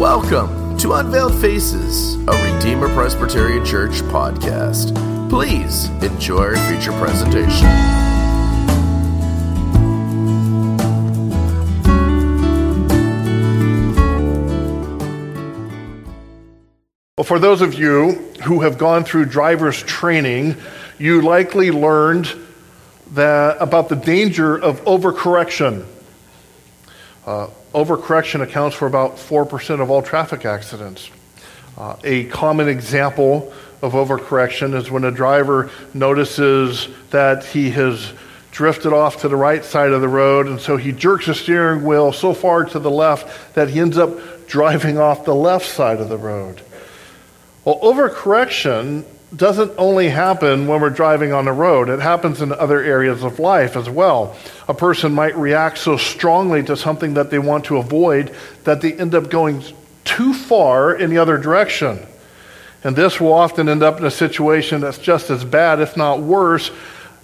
Welcome to Unveiled Faces, a Redeemer Presbyterian Church podcast. Please enjoy our feature presentation. Well, for those of you who have gone through driver's training, you likely learned that, about the danger of overcorrection. Uh, overcorrection accounts for about 4% of all traffic accidents. Uh, a common example of overcorrection is when a driver notices that he has drifted off to the right side of the road, and so he jerks the steering wheel so far to the left that he ends up driving off the left side of the road. Well, overcorrection doesn't only happen when we're driving on the road, it happens in other areas of life as well. A person might react so strongly to something that they want to avoid that they end up going too far in the other direction. And this will often end up in a situation that's just as bad, if not worse,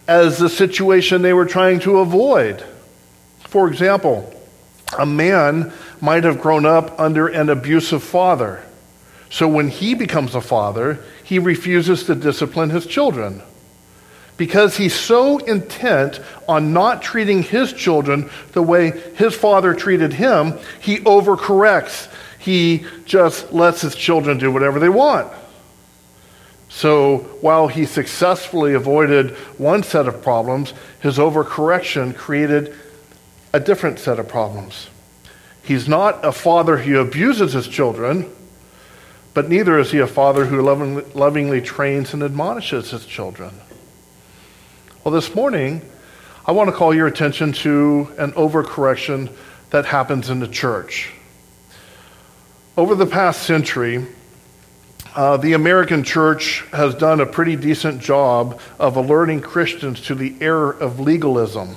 as the situation they were trying to avoid. For example, a man might have grown up under an abusive father. So when he becomes a father, he refuses to discipline his children. Because he's so intent on not treating his children the way his father treated him, he overcorrects. He just lets his children do whatever they want. So while he successfully avoided one set of problems, his overcorrection created a different set of problems. He's not a father who abuses his children but neither is he a father who lovingly, lovingly trains and admonishes his children. Well, this morning, I want to call your attention to an overcorrection that happens in the church. Over the past century, uh, the American church has done a pretty decent job of alerting Christians to the error of legalism.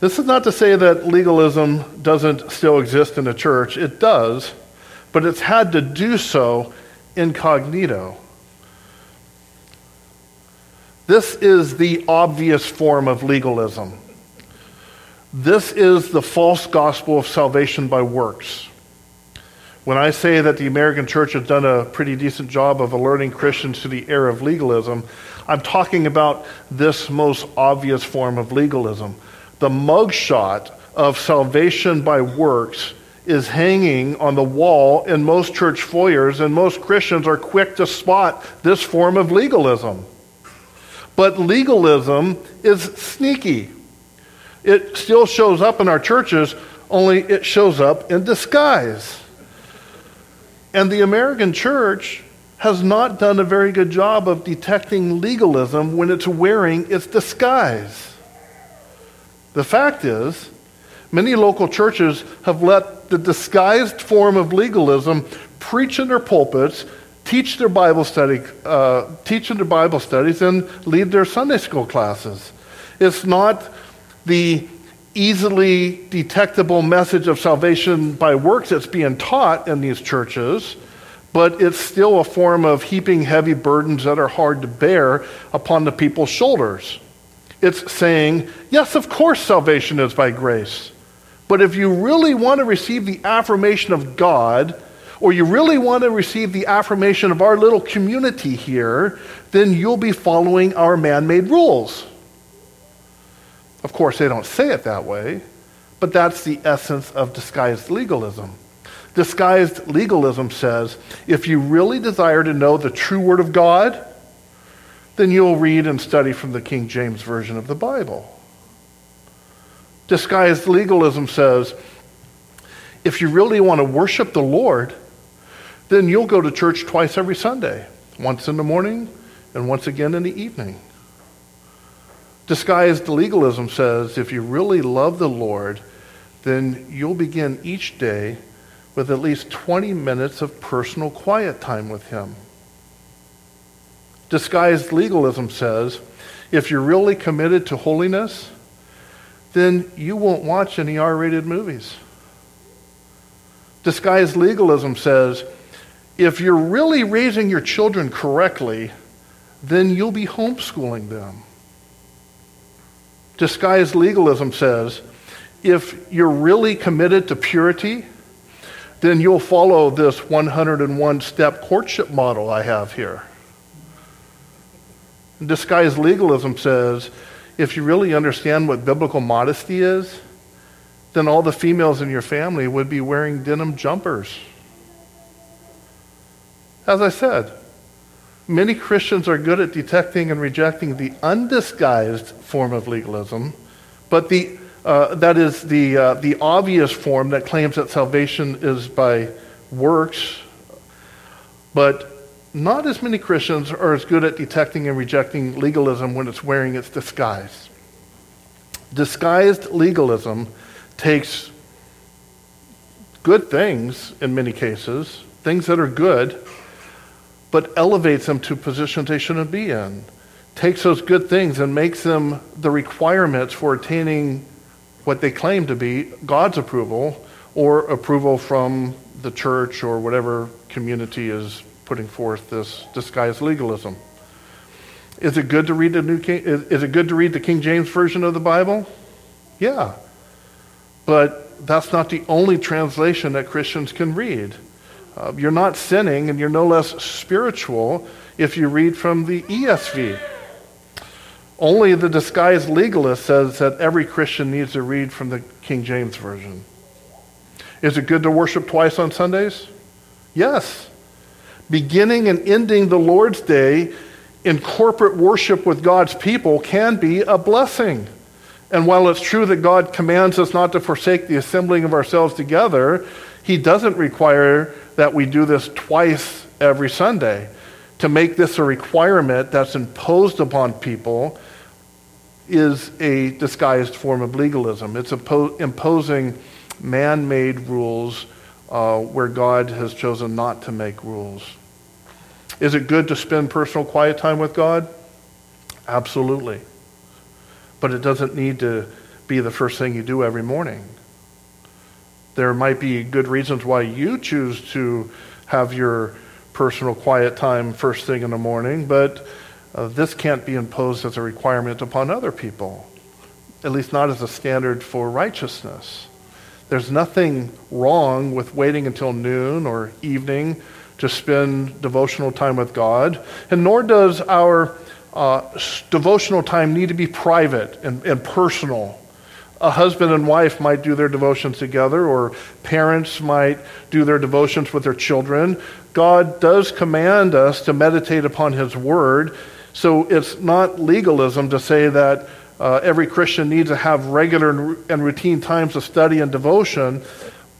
This is not to say that legalism doesn't still exist in the church, it does but it's had to do so incognito. This is the obvious form of legalism. This is the false gospel of salvation by works. When I say that the American church has done a pretty decent job of alerting Christians to the error of legalism, I'm talking about this most obvious form of legalism. The mugshot of salvation by works is hanging on the wall in most church foyers, and most Christians are quick to spot this form of legalism. But legalism is sneaky. It still shows up in our churches, only it shows up in disguise. And the American church has not done a very good job of detecting legalism when it's wearing its disguise. The fact is, many local churches have let the disguised form of legalism preach in their pulpits, teach their Bible study, uh, teach in their Bible studies, and lead their Sunday school classes. It's not the easily detectable message of salvation by works that's being taught in these churches, but it's still a form of heaping heavy burdens that are hard to bear upon the people's shoulders. It's saying, yes, of course, salvation is by grace. But if you really want to receive the affirmation of God, or you really want to receive the affirmation of our little community here, then you'll be following our man made rules. Of course, they don't say it that way, but that's the essence of disguised legalism. Disguised legalism says if you really desire to know the true Word of God, then you'll read and study from the King James Version of the Bible. Disguised legalism says if you really want to worship the Lord, then you'll go to church twice every Sunday, once in the morning and once again in the evening. Disguised legalism says if you really love the Lord, then you'll begin each day with at least 20 minutes of personal quiet time with Him. Disguised legalism says if you're really committed to holiness, then you won't watch any R rated movies. Disguised legalism says if you're really raising your children correctly, then you'll be homeschooling them. Disguised legalism says if you're really committed to purity, then you'll follow this 101 step courtship model I have here. Disguised legalism says if you really understand what biblical modesty is, then all the females in your family would be wearing denim jumpers. As I said, many Christians are good at detecting and rejecting the undisguised form of legalism, but the, uh, that is the, uh, the obvious form that claims that salvation is by works. But not as many Christians are as good at detecting and rejecting legalism when it's wearing its disguise. Disguised legalism takes good things in many cases, things that are good, but elevates them to positions they shouldn't be in. Takes those good things and makes them the requirements for attaining what they claim to be God's approval or approval from the church or whatever community is putting forth this disguised legalism. Is it good to read the New King, is, is it good to read the King James version of the Bible? Yeah. But that's not the only translation that Christians can read. Uh, you're not sinning and you're no less spiritual if you read from the ESV. Only the disguised legalist says that every Christian needs to read from the King James Version. Is it good to worship twice on Sundays? Yes beginning and ending the Lord's Day in corporate worship with God's people can be a blessing. And while it's true that God commands us not to forsake the assembling of ourselves together, He doesn't require that we do this twice every Sunday. To make this a requirement that's imposed upon people is a disguised form of legalism. It's imposing man made rules uh, where God has chosen not to make rules. Is it good to spend personal quiet time with God? Absolutely. But it doesn't need to be the first thing you do every morning. There might be good reasons why you choose to have your personal quiet time first thing in the morning, but uh, this can't be imposed as a requirement upon other people, at least not as a standard for righteousness. There's nothing wrong with waiting until noon or evening to spend devotional time with God, and nor does our uh, devotional time need to be private and, and personal. A husband and wife might do their devotions together, or parents might do their devotions with their children. God does command us to meditate upon His Word, so it's not legalism to say that uh, every Christian needs to have regular and routine times of study and devotion.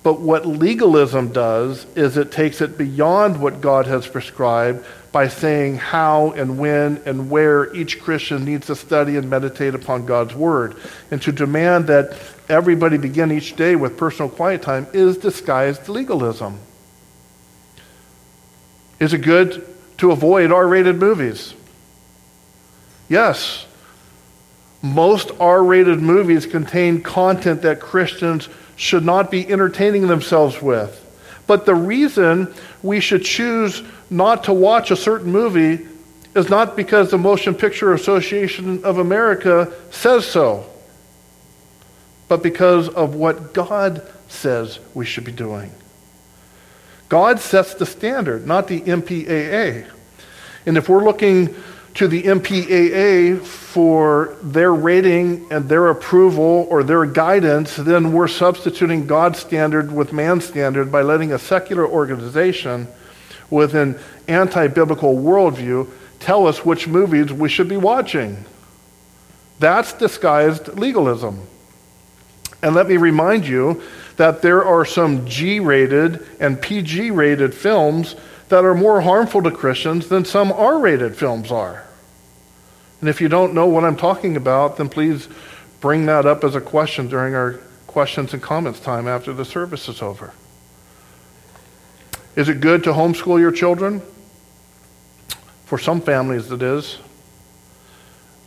But what legalism does is it takes it beyond what God has prescribed by saying how and when and where each Christian needs to study and meditate upon God's Word. And to demand that everybody begin each day with personal quiet time is disguised legalism. Is it good to avoid R rated movies? Yes. Most R rated movies contain content that Christians should not be entertaining themselves with. But the reason we should choose not to watch a certain movie is not because the Motion Picture Association of America says so, but because of what God says we should be doing. God sets the standard, not the MPAA. And if we're looking to the MPAA for their rating and their approval or their guidance, then we're substituting God's standard with man's standard by letting a secular organization with an anti biblical worldview tell us which movies we should be watching. That's disguised legalism. And let me remind you that there are some G rated and PG rated films that are more harmful to Christians than some R rated films are. And if you don't know what I'm talking about, then please bring that up as a question during our questions and comments time after the service is over. Is it good to homeschool your children? For some families, it is.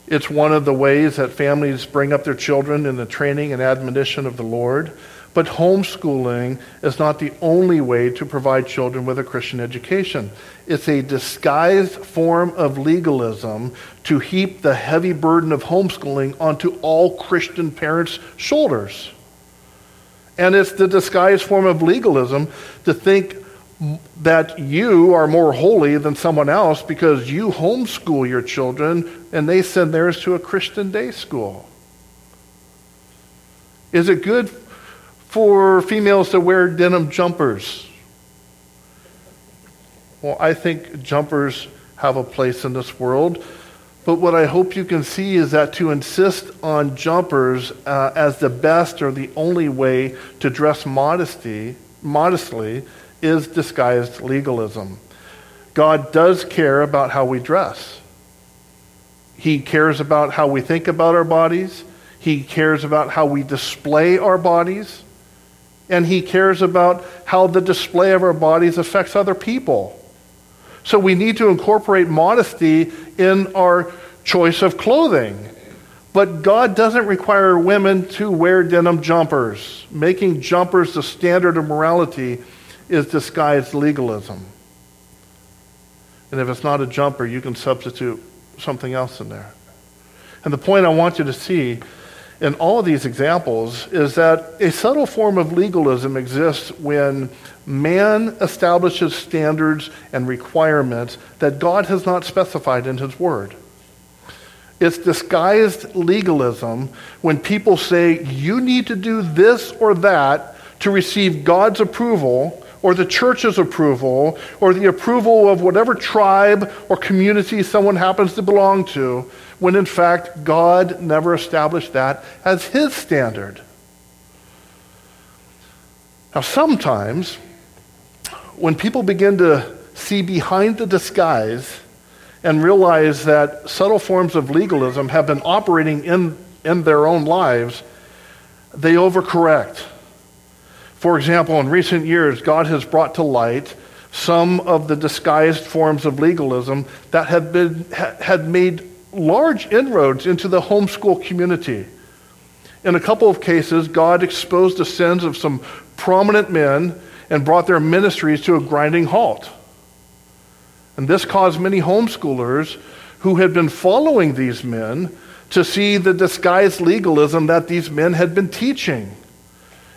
It's one of the ways that families bring up their children in the training and admonition of the Lord. But homeschooling is not the only way to provide children with a Christian education. It's a disguised form of legalism to heap the heavy burden of homeschooling onto all Christian parents' shoulders. And it's the disguised form of legalism to think that you are more holy than someone else because you homeschool your children and they send theirs to a Christian day school. Is it good for females to wear denim jumpers? Well, I think jumpers have a place in this world. But what I hope you can see is that to insist on jumpers uh, as the best or the only way to dress modesty, modestly is disguised legalism. God does care about how we dress. He cares about how we think about our bodies. He cares about how we display our bodies. And he cares about how the display of our bodies affects other people. So we need to incorporate modesty in our choice of clothing. But God doesn't require women to wear denim jumpers. Making jumpers the standard of morality is disguised legalism. And if it's not a jumper, you can substitute something else in there. And the point I want you to see in all of these examples is that a subtle form of legalism exists when man establishes standards and requirements that God has not specified in his word. It's disguised legalism when people say you need to do this or that to receive God's approval or the church's approval or the approval of whatever tribe or community someone happens to belong to, when in fact God never established that as his standard. Now, sometimes when people begin to see behind the disguise and realize that subtle forms of legalism have been operating in, in their own lives, they overcorrect for example, in recent years, God has brought to light some of the disguised forms of legalism that had, been, had made large inroads into the homeschool community. In a couple of cases, God exposed the sins of some prominent men and brought their ministries to a grinding halt. And this caused many homeschoolers who had been following these men to see the disguised legalism that these men had been teaching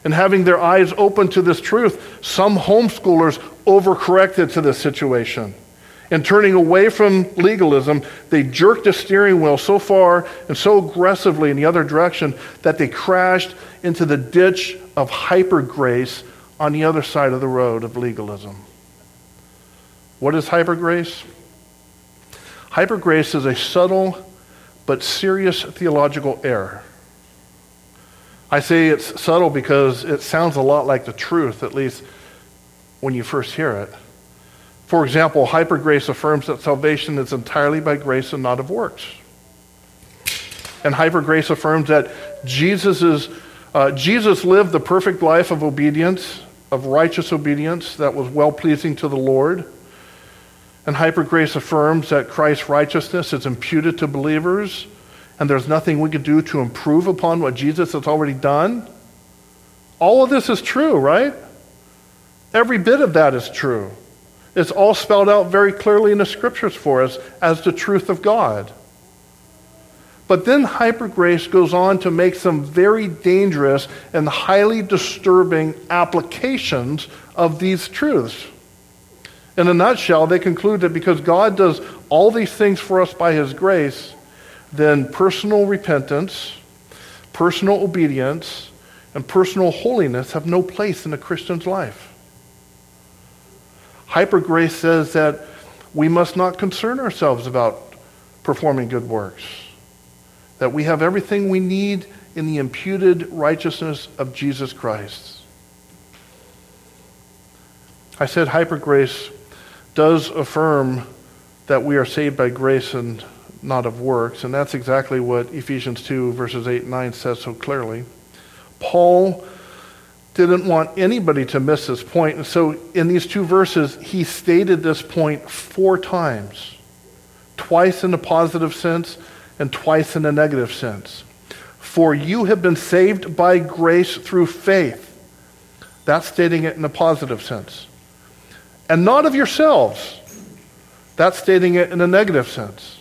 and having their eyes open to this truth, some homeschoolers overcorrected to this situation. And turning away from legalism, they jerked the steering wheel so far and so aggressively in the other direction that they crashed into the ditch of hyper grace on the other side of the road of legalism. What is hyper grace? Hyper grace is a subtle but serious theological error. I say it's subtle because it sounds a lot like the truth, at least when you first hear it. For example, hyper grace affirms that salvation is entirely by grace and not of works. And hyper grace affirms that Jesus, is, uh, Jesus lived the perfect life of obedience, of righteous obedience that was well pleasing to the Lord. And hyper grace affirms that Christ's righteousness is imputed to believers and there's nothing we can do to improve upon what Jesus has already done? All of this is true, right? Every bit of that is true. It's all spelled out very clearly in the scriptures for us as the truth of God. But then hyper grace goes on to make some very dangerous and highly disturbing applications of these truths. In a nutshell, they conclude that because God does all these things for us by his grace, then personal repentance, personal obedience, and personal holiness have no place in a Christian's life. Hyper grace says that we must not concern ourselves about performing good works, that we have everything we need in the imputed righteousness of Jesus Christ. I said hyper grace does affirm that we are saved by grace and not of works. And that's exactly what Ephesians 2, verses 8 and 9 says so clearly. Paul didn't want anybody to miss this point. And so in these two verses, he stated this point four times twice in a positive sense and twice in a negative sense. For you have been saved by grace through faith. That's stating it in a positive sense. And not of yourselves. That's stating it in a negative sense.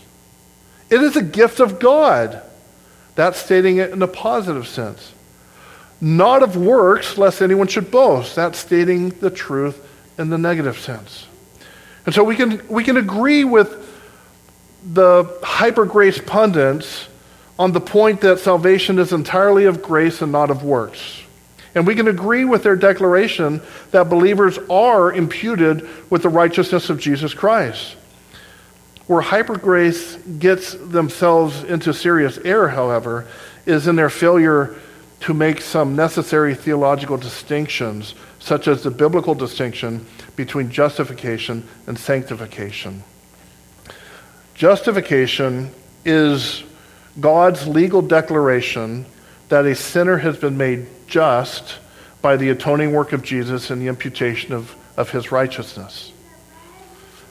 It is a gift of God. That's stating it in a positive sense. Not of works, lest anyone should boast. That's stating the truth in the negative sense. And so we can, we can agree with the hyper grace pundits on the point that salvation is entirely of grace and not of works. And we can agree with their declaration that believers are imputed with the righteousness of Jesus Christ. Where hyper grace gets themselves into serious error, however, is in their failure to make some necessary theological distinctions, such as the biblical distinction between justification and sanctification. Justification is God's legal declaration that a sinner has been made just by the atoning work of Jesus and the imputation of, of his righteousness.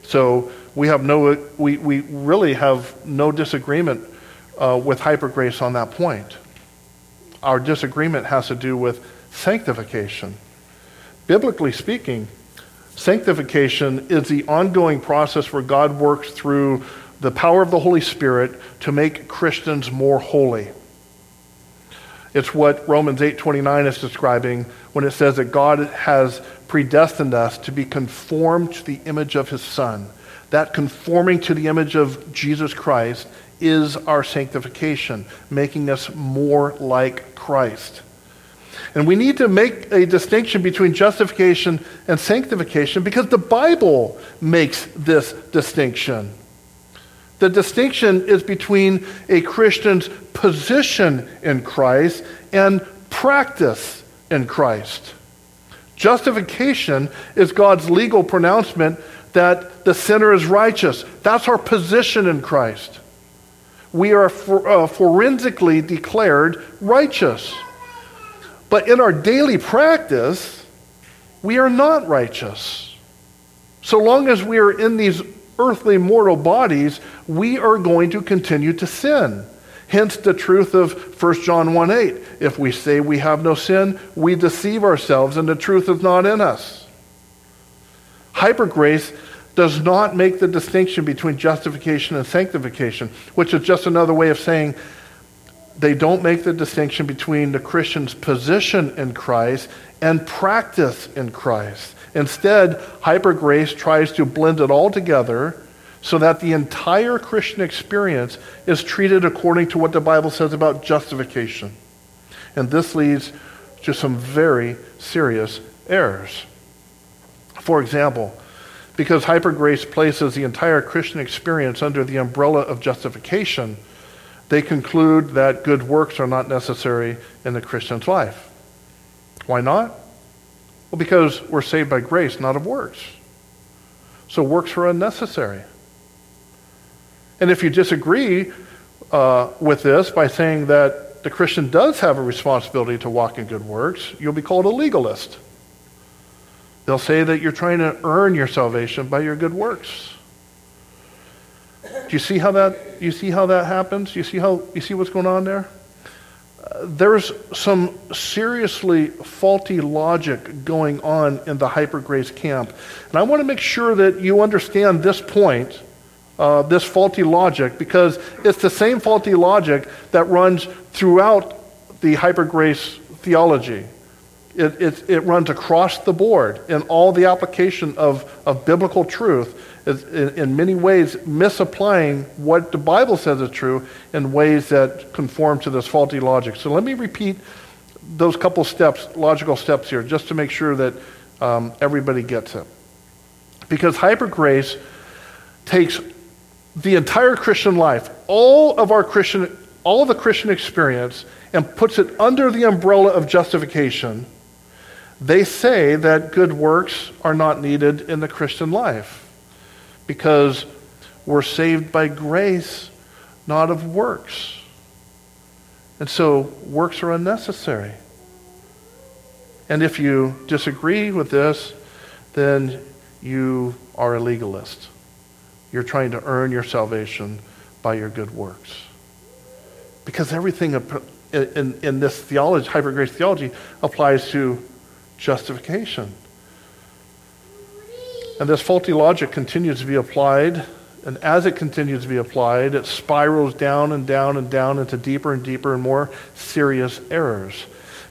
So we have no, we, we really have no disagreement uh, with hyper grace on that point. Our disagreement has to do with sanctification. Biblically speaking, sanctification is the ongoing process where God works through the power of the Holy Spirit to make Christians more holy. It's what Romans 8:29 is describing when it says that God has predestined us to be conformed to the image of his son. That conforming to the image of Jesus Christ is our sanctification, making us more like Christ. And we need to make a distinction between justification and sanctification because the Bible makes this distinction. The distinction is between a Christian's position in Christ and practice in Christ. Justification is God's legal pronouncement that the sinner is righteous. That's our position in Christ we are for, uh, forensically declared righteous. But in our daily practice, we are not righteous. So long as we are in these earthly mortal bodies, we are going to continue to sin. Hence the truth of 1 John 1 8. If we say we have no sin, we deceive ourselves and the truth is not in us. Hyper grace does not make the distinction between justification and sanctification, which is just another way of saying they don't make the distinction between the Christian's position in Christ and practice in Christ. Instead, hyper grace tries to blend it all together so that the entire Christian experience is treated according to what the Bible says about justification. And this leads to some very serious errors. For example, because hyper grace places the entire Christian experience under the umbrella of justification, they conclude that good works are not necessary in the Christian's life. Why not? Well, because we're saved by grace, not of works. So works are unnecessary. And if you disagree uh, with this by saying that the Christian does have a responsibility to walk in good works, you'll be called a legalist. They'll say that you're trying to earn your salvation by your good works. Do you see how that you see how that happens? You see how you see what's going on there? Uh, there's some seriously faulty logic going on in the hyper grace camp. And I want to make sure that you understand this point, uh, this faulty logic, because it's the same faulty logic that runs throughout the hyper grace theology. It, it, it, runs across the board in all the application of, of biblical truth, is in, in, many ways misapplying what the Bible says is true in ways that conform to this faulty logic. So let me repeat those couple steps, logical steps here, just to make sure that um, everybody gets it. Because hyper grace takes the entire Christian life, all of our Christian, all of the Christian experience, and puts it under the umbrella of justification they say that good works are not needed in the Christian life because we're saved by grace, not of works. And so works are unnecessary. And if you disagree with this, then you are a legalist. You're trying to earn your salvation by your good works. Because everything in, in this theology, hyper grace theology, applies to justification. And this faulty logic continues to be applied, and as it continues to be applied, it spirals down and down and down into deeper and deeper and more serious errors.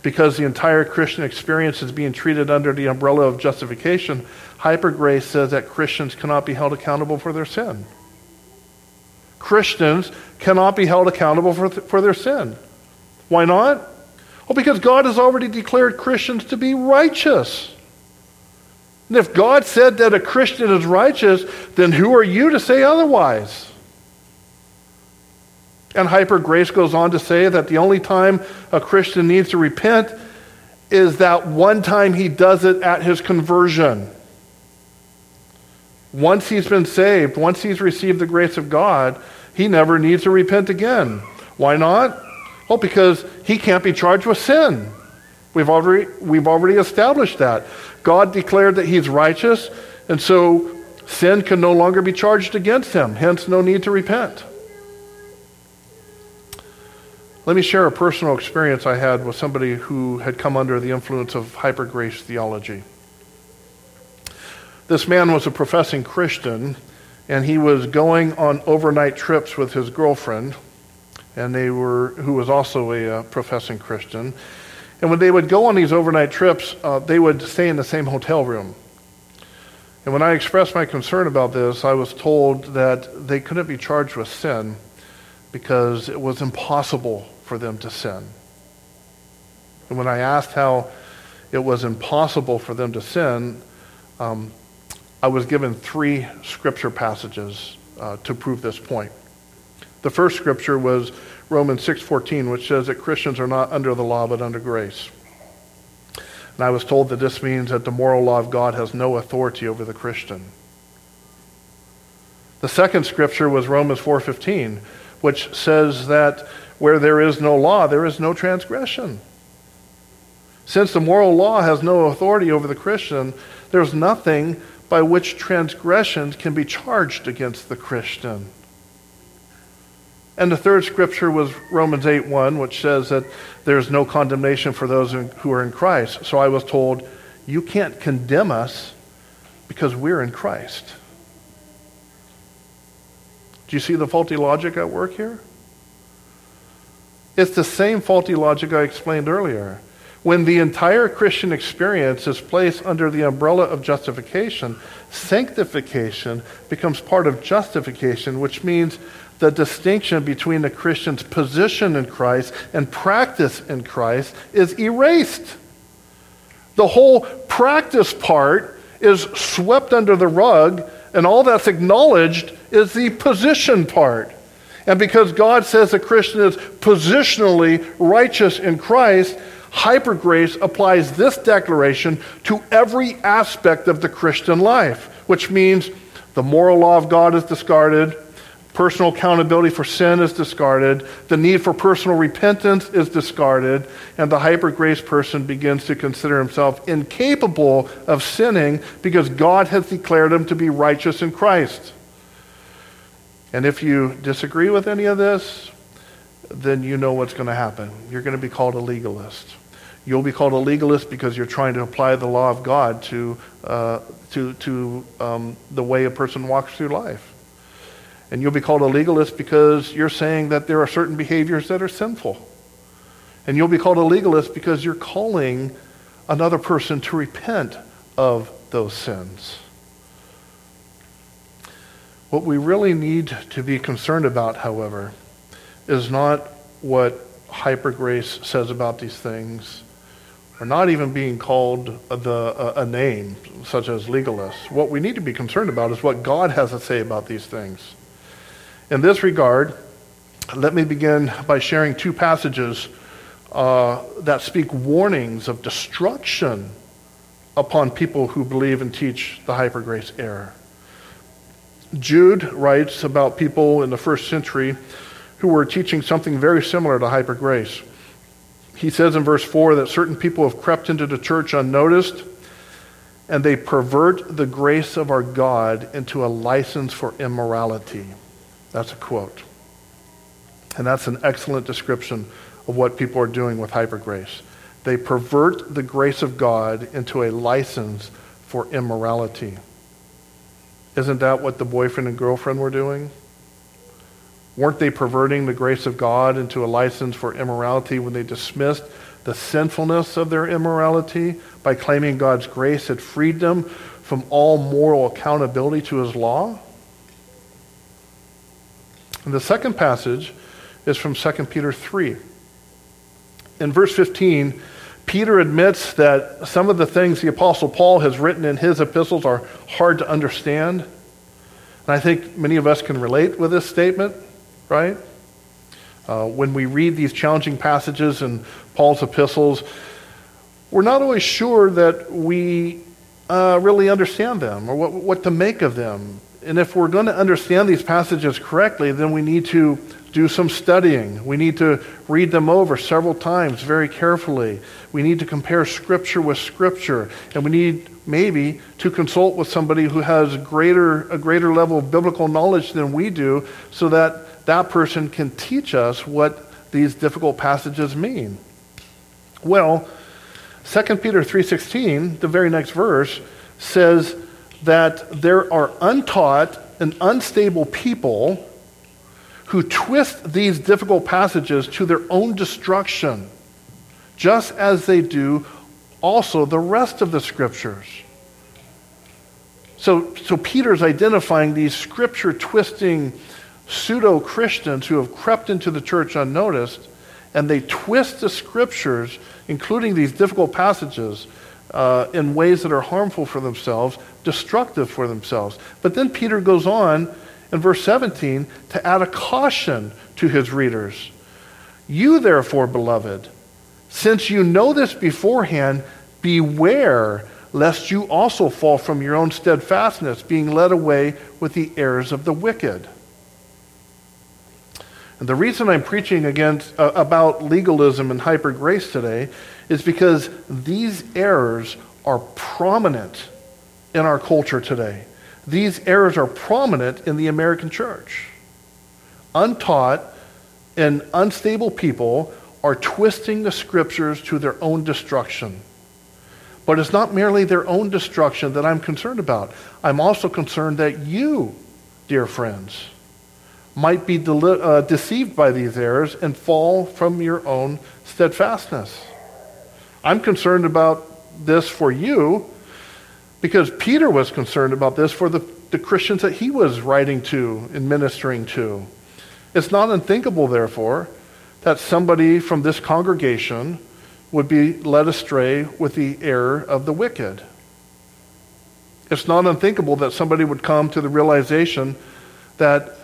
because the entire Christian experience is being treated under the umbrella of justification, hyper grace says that Christians cannot be held accountable for their sin. Christians cannot be held accountable for, th- for their sin. Why not? Well, because God has already declared Christians to be righteous. And if God said that a Christian is righteous, then who are you to say otherwise? And Hyper Grace goes on to say that the only time a Christian needs to repent is that one time he does it at his conversion. Once he's been saved, once he's received the grace of God, he never needs to repent again. Why not? Well, because he can't be charged with sin. We've already, we've already established that. God declared that he's righteous, and so sin can no longer be charged against him, hence, no need to repent. Let me share a personal experience I had with somebody who had come under the influence of hyper grace theology. This man was a professing Christian, and he was going on overnight trips with his girlfriend, and they were who was also a uh, professing Christian. And when they would go on these overnight trips, uh, they would stay in the same hotel room. And when I expressed my concern about this, I was told that they couldn't be charged with sin because it was impossible for them to sin. And when I asked how it was impossible for them to sin, um, I was given three scripture passages uh, to prove this point. The first scripture was Romans 6:14, which says that Christians are not under the law but under grace. And I was told that this means that the moral law of God has no authority over the Christian. The second scripture was Romans 4:15, which says that where there is no law, there is no transgression. Since the moral law has no authority over the Christian, there's nothing by which transgressions can be charged against the Christian. And the third scripture was Romans 8 1, which says that there's no condemnation for those who are in Christ. So I was told, you can't condemn us because we're in Christ. Do you see the faulty logic at work here? It's the same faulty logic I explained earlier. When the entire Christian experience is placed under the umbrella of justification, sanctification becomes part of justification, which means the distinction between the Christian's position in Christ and practice in Christ is erased. The whole practice part is swept under the rug, and all that's acknowledged is the position part. And because God says a Christian is positionally righteous in Christ, hyper grace applies this declaration to every aspect of the Christian life, which means the moral law of God is discarded, personal accountability for sin is discarded, the need for personal repentance is discarded, and the hyper grace person begins to consider himself incapable of sinning because God has declared him to be righteous in Christ. And if you disagree with any of this, then you know what's going to happen. You're going to be called a legalist. You'll be called a legalist because you're trying to apply the law of God to, uh, to, to um, the way a person walks through life. And you'll be called a legalist because you're saying that there are certain behaviors that are sinful. And you'll be called a legalist because you're calling another person to repent of those sins. What we really need to be concerned about, however, is not what hyper grace says about these things, or not even being called the, a, a name such as legalist. What we need to be concerned about is what God has to say about these things. In this regard, let me begin by sharing two passages uh, that speak warnings of destruction upon people who believe and teach the hyper grace error. Jude writes about people in the first century who were teaching something very similar to hyper grace. He says in verse 4 that certain people have crept into the church unnoticed and they pervert the grace of our God into a license for immorality. That's a quote. And that's an excellent description of what people are doing with hyper grace. They pervert the grace of God into a license for immorality. Isn't that what the boyfriend and girlfriend were doing? Weren't they perverting the grace of God into a license for immorality when they dismissed the sinfulness of their immorality by claiming God's grace had freed them from all moral accountability to his law. And the second passage is from 2 Peter 3. In verse 15, Peter admits that some of the things the Apostle Paul has written in his epistles are hard to understand. And I think many of us can relate with this statement, right? Uh, when we read these challenging passages in Paul's epistles, we're not always sure that we uh, really understand them or what, what to make of them. And if we're going to understand these passages correctly, then we need to do some studying. We need to read them over several times very carefully. We need to compare Scripture with Scripture. And we need maybe to consult with somebody who has greater, a greater level of biblical knowledge than we do so that that person can teach us what these difficult passages mean. Well, 2 Peter 3:16, the very next verse, says that there are untaught and unstable people who twist these difficult passages to their own destruction, just as they do also the rest of the scriptures. So, so Peter's identifying these scripture twisting pseudo Christians who have crept into the church unnoticed, and they twist the scriptures, including these difficult passages, uh, in ways that are harmful for themselves, destructive for themselves. But then Peter goes on in verse 17 to add a caution to his readers. You, therefore, beloved, since you know this beforehand, beware lest you also fall from your own steadfastness, being led away with the errors of the wicked. And the reason I'm preaching against, uh, about legalism and hyper grace today is because these errors are prominent in our culture today. These errors are prominent in the American church. Untaught and unstable people are twisting the scriptures to their own destruction. But it's not merely their own destruction that I'm concerned about. I'm also concerned that you, dear friends, might be deli- uh, deceived by these errors and fall from your own steadfastness. I'm concerned about this for you because Peter was concerned about this for the, the Christians that he was writing to and ministering to. It's not unthinkable, therefore, that somebody from this congregation would be led astray with the error of the wicked. It's not unthinkable that somebody would come to the realization that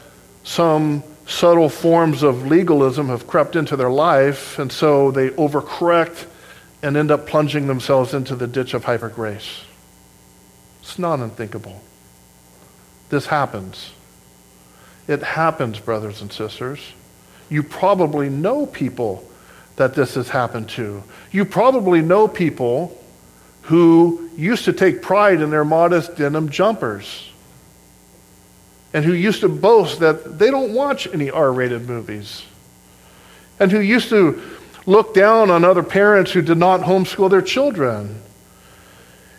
some subtle forms of legalism have crept into their life, and so they overcorrect and end up plunging themselves into the ditch of hyper grace. It's not unthinkable. This happens. It happens, brothers and sisters. You probably know people that this has happened to. You probably know people who used to take pride in their modest denim jumpers and who used to boast that they don't watch any R rated movies and who used to look down on other parents who did not homeschool their children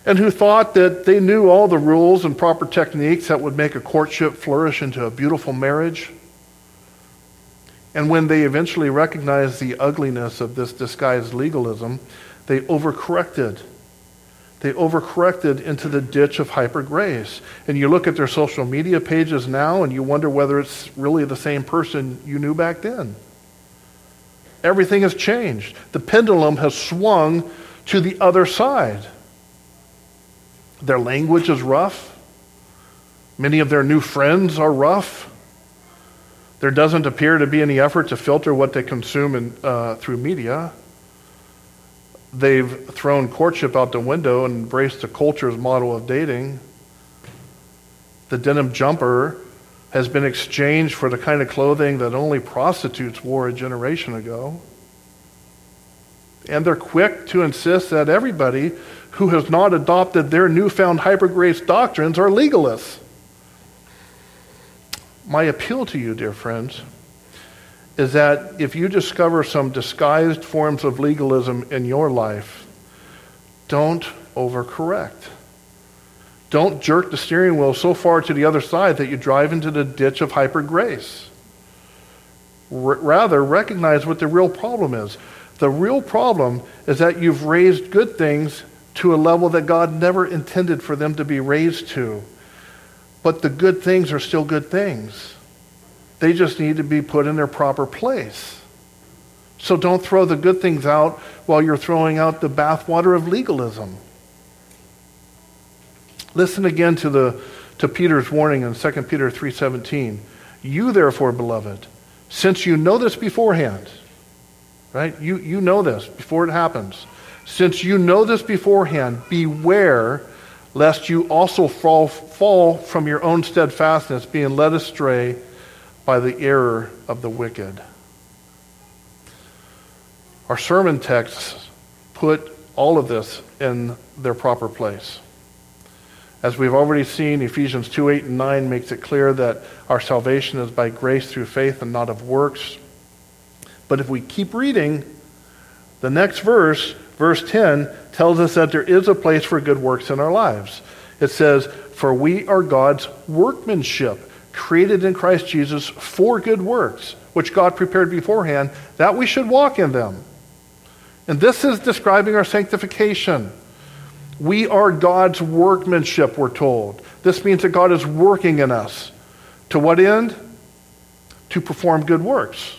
and who thought that they knew all the rules and proper techniques that would make a courtship flourish into a beautiful marriage. And when they eventually recognized the ugliness of this disguised legalism, they overcorrected. They overcorrected into the ditch of hyper grace. And you look at their social media pages now and you wonder whether it's really the same person you knew back then. Everything has changed. The pendulum has swung to the other side. Their language is rough. Many of their new friends are rough. There doesn't appear to be any effort to filter what they consume in, uh, through media. They've thrown courtship out the window and embraced the culture's model of dating. The denim jumper has been exchanged for the kind of clothing that only prostitutes wore a generation ago. And they're quick to insist that everybody who has not adopted their newfound hypergrace doctrines are legalists. My appeal to you, dear friends, is that if you discover some disguised forms of legalism in your life, don't overcorrect. Don't jerk the steering wheel so far to the other side that you drive into the ditch of hyper grace. R- rather, recognize what the real problem is. The real problem is that you've raised good things to a level that God never intended for them to be raised to. But the good things are still good things. They just need to be put in their proper place. So don't throw the good things out while you're throwing out the bathwater of legalism. Listen again to, the, to Peter's warning in 2 Peter 3.17. You therefore, beloved, since you know this beforehand, right? You, you know this before it happens. Since you know this beforehand, beware lest you also fall, fall from your own steadfastness, being led astray by the error of the wicked. Our sermon texts put all of this in their proper place. As we've already seen, Ephesians 2 8 and 9 makes it clear that our salvation is by grace through faith and not of works. But if we keep reading, the next verse, verse 10, tells us that there is a place for good works in our lives. It says, For we are God's workmanship, created in Christ Jesus for good works, which God prepared beforehand, that we should walk in them. And this is describing our sanctification. We are God's workmanship, we're told. This means that God is working in us. To what end? To perform good works.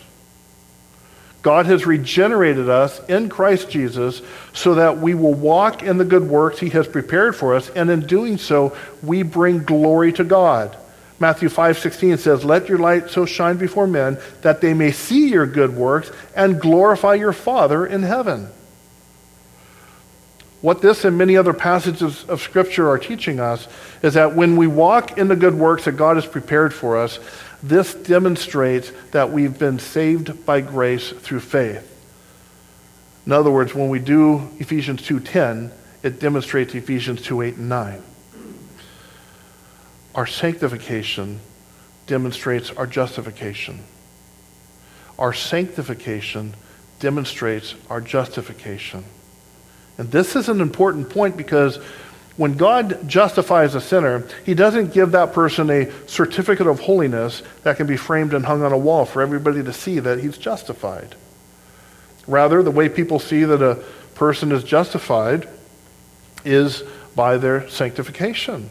God has regenerated us in Christ Jesus so that we will walk in the good works he has prepared for us, and in doing so, we bring glory to God. Matthew 5:16 says, "Let your light so shine before men that they may see your good works and glorify your Father in heaven." What this and many other passages of scripture are teaching us is that when we walk in the good works that God has prepared for us, this demonstrates that we've been saved by grace through faith. In other words, when we do Ephesians 2:10, it demonstrates Ephesians 2:8 and 9. Our sanctification demonstrates our justification. Our sanctification demonstrates our justification. And this is an important point because when God justifies a sinner, he doesn't give that person a certificate of holiness that can be framed and hung on a wall for everybody to see that he's justified. Rather, the way people see that a person is justified is by their sanctification.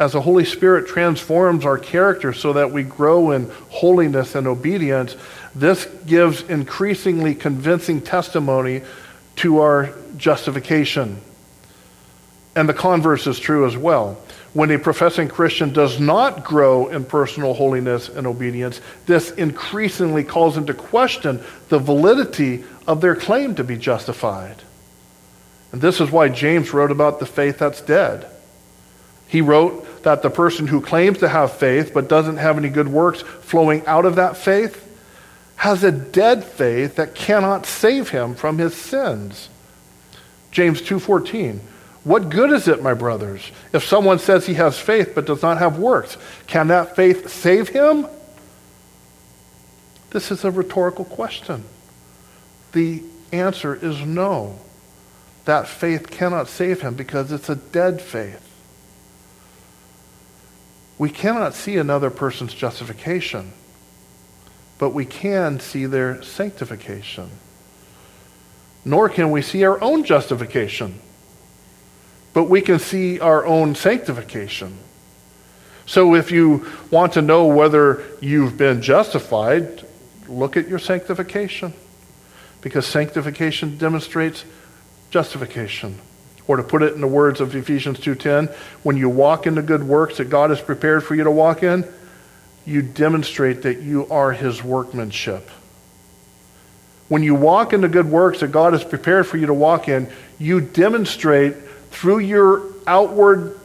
As the Holy Spirit transforms our character so that we grow in holiness and obedience, this gives increasingly convincing testimony to our justification. And the converse is true as well. When a professing Christian does not grow in personal holiness and obedience, this increasingly calls into question the validity of their claim to be justified. And this is why James wrote about the faith that's dead. He wrote that the person who claims to have faith but doesn't have any good works flowing out of that faith has a dead faith that cannot save him from his sins. James 2:14 What good is it, my brothers, if someone says he has faith but does not have works? Can that faith save him? This is a rhetorical question. The answer is no. That faith cannot save him because it's a dead faith. We cannot see another person's justification but we can see their sanctification. Nor can we see our own justification, but we can see our own sanctification. So if you want to know whether you've been justified, look at your sanctification. Because sanctification demonstrates justification. Or to put it in the words of Ephesians 2:10, when you walk in the good works that God has prepared for you to walk in, you demonstrate that you are his workmanship. When you walk in the good works that God has prepared for you to walk in, you demonstrate through your outward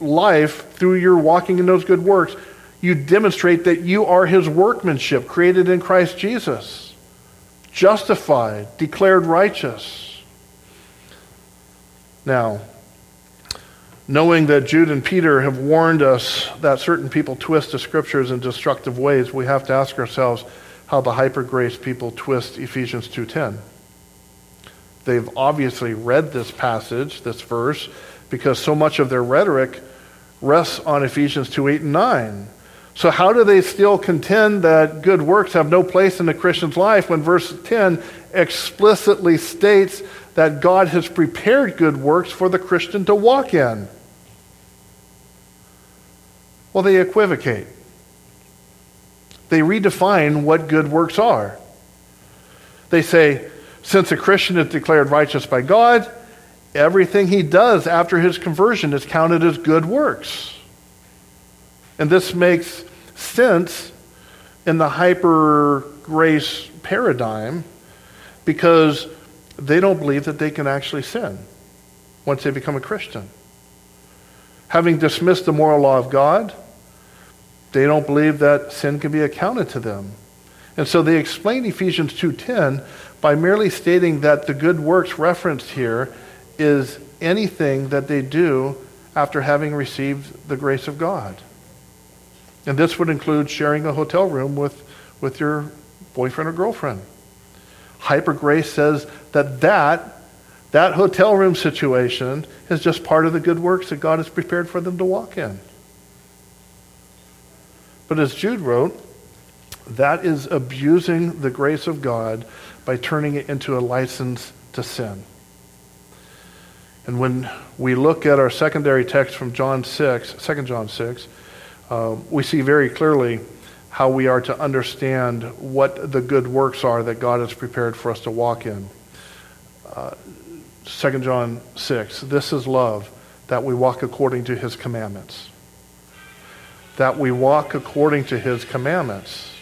life, through your walking in those good works, you demonstrate that you are his workmanship created in Christ Jesus, justified, declared righteous. Now, Knowing that Jude and Peter have warned us that certain people twist the scriptures in destructive ways, we have to ask ourselves how the hyper grace people twist Ephesians 2:10. They've obviously read this passage, this verse, because so much of their rhetoric rests on Ephesians 2 8 and 9. So, how do they still contend that good works have no place in the Christian's life when verse 10 explicitly states that God has prepared good works for the Christian to walk in? Well, they equivocate. They redefine what good works are. They say, since a Christian is declared righteous by God, everything he does after his conversion is counted as good works. And this makes sense in the hyper grace paradigm because they don't believe that they can actually sin once they become a Christian. Having dismissed the moral law of God, they don't believe that sin can be accounted to them. And so they explain Ephesians 2:10 by merely stating that the good works referenced here is anything that they do after having received the grace of God. And this would include sharing a hotel room with, with your boyfriend or girlfriend. Hyper grace says that, that that hotel room situation is just part of the good works that God has prepared for them to walk in. But as Jude wrote, that is abusing the grace of God by turning it into a license to sin. And when we look at our secondary text from John 6, 2 John 6, uh, we see very clearly how we are to understand what the good works are that God has prepared for us to walk in. Uh, 2 John 6, this is love, that we walk according to his commandments. That we walk according to his commandments.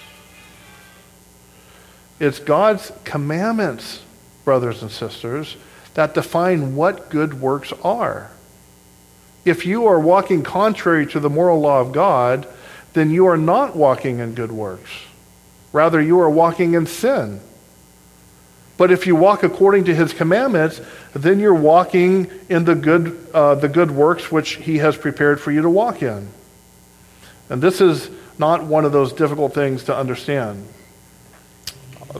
It's God's commandments, brothers and sisters, that define what good works are. If you are walking contrary to the moral law of God, then you are not walking in good works. Rather, you are walking in sin. But if you walk according to his commandments, then you're walking in the good, uh, the good works which he has prepared for you to walk in. And this is not one of those difficult things to understand.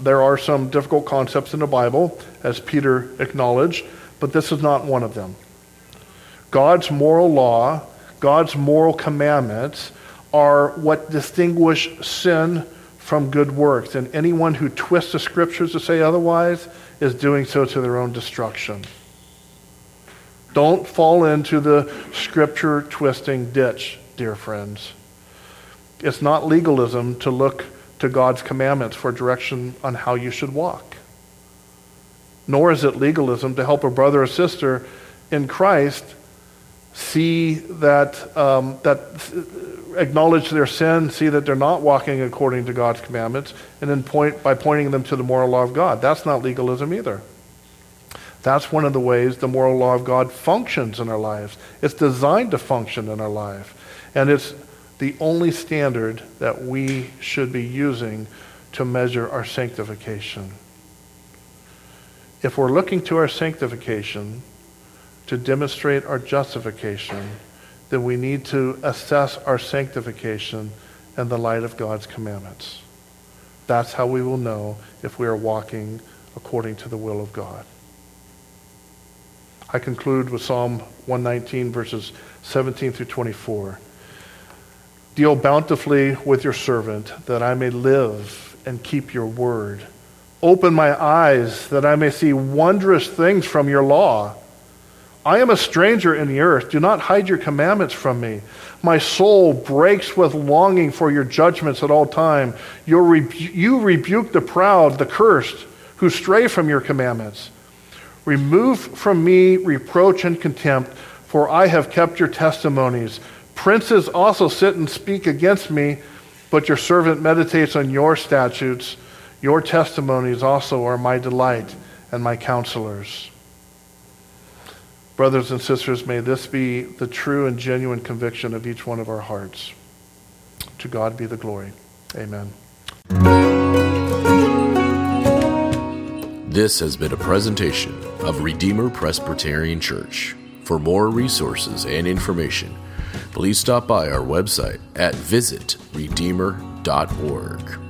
There are some difficult concepts in the Bible, as Peter acknowledged, but this is not one of them. God's moral law, God's moral commandments are what distinguish sin from good works. And anyone who twists the scriptures to say otherwise is doing so to their own destruction. Don't fall into the scripture twisting ditch, dear friends. It's not legalism to look to God's commandments for direction on how you should walk. Nor is it legalism to help a brother or sister in Christ see that, um, that acknowledge their sin, see that they're not walking according to God's commandments, and then point by pointing them to the moral law of God. That's not legalism either. That's one of the ways the moral law of God functions in our lives. It's designed to function in our life. And it's the only standard that we should be using to measure our sanctification. If we're looking to our sanctification, to demonstrate our justification, then we need to assess our sanctification in the light of God's commandments. That's how we will know if we are walking according to the will of God. I conclude with Psalm 119, verses 17 through 24. Deal bountifully with your servant, that I may live and keep your word. Open my eyes, that I may see wondrous things from your law. I am a stranger in the earth. Do not hide your commandments from me. My soul breaks with longing for your judgments at all time. Rebu- you rebuke the proud, the cursed, who stray from your commandments. Remove from me reproach and contempt, for I have kept your testimonies. Princes also sit and speak against me, but your servant meditates on your statutes. Your testimonies also are my delight and my counselors. Brothers and sisters, may this be the true and genuine conviction of each one of our hearts. To God be the glory. Amen. This has been a presentation of Redeemer Presbyterian Church. For more resources and information, please stop by our website at visitredeemer.org.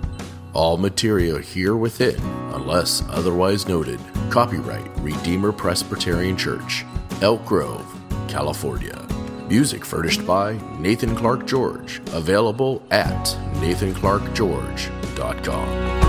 All material here within, unless otherwise noted, copyright Redeemer Presbyterian Church Elk Grove, California. Music furnished by Nathan Clark George, available at nathanclarkgeorge.com.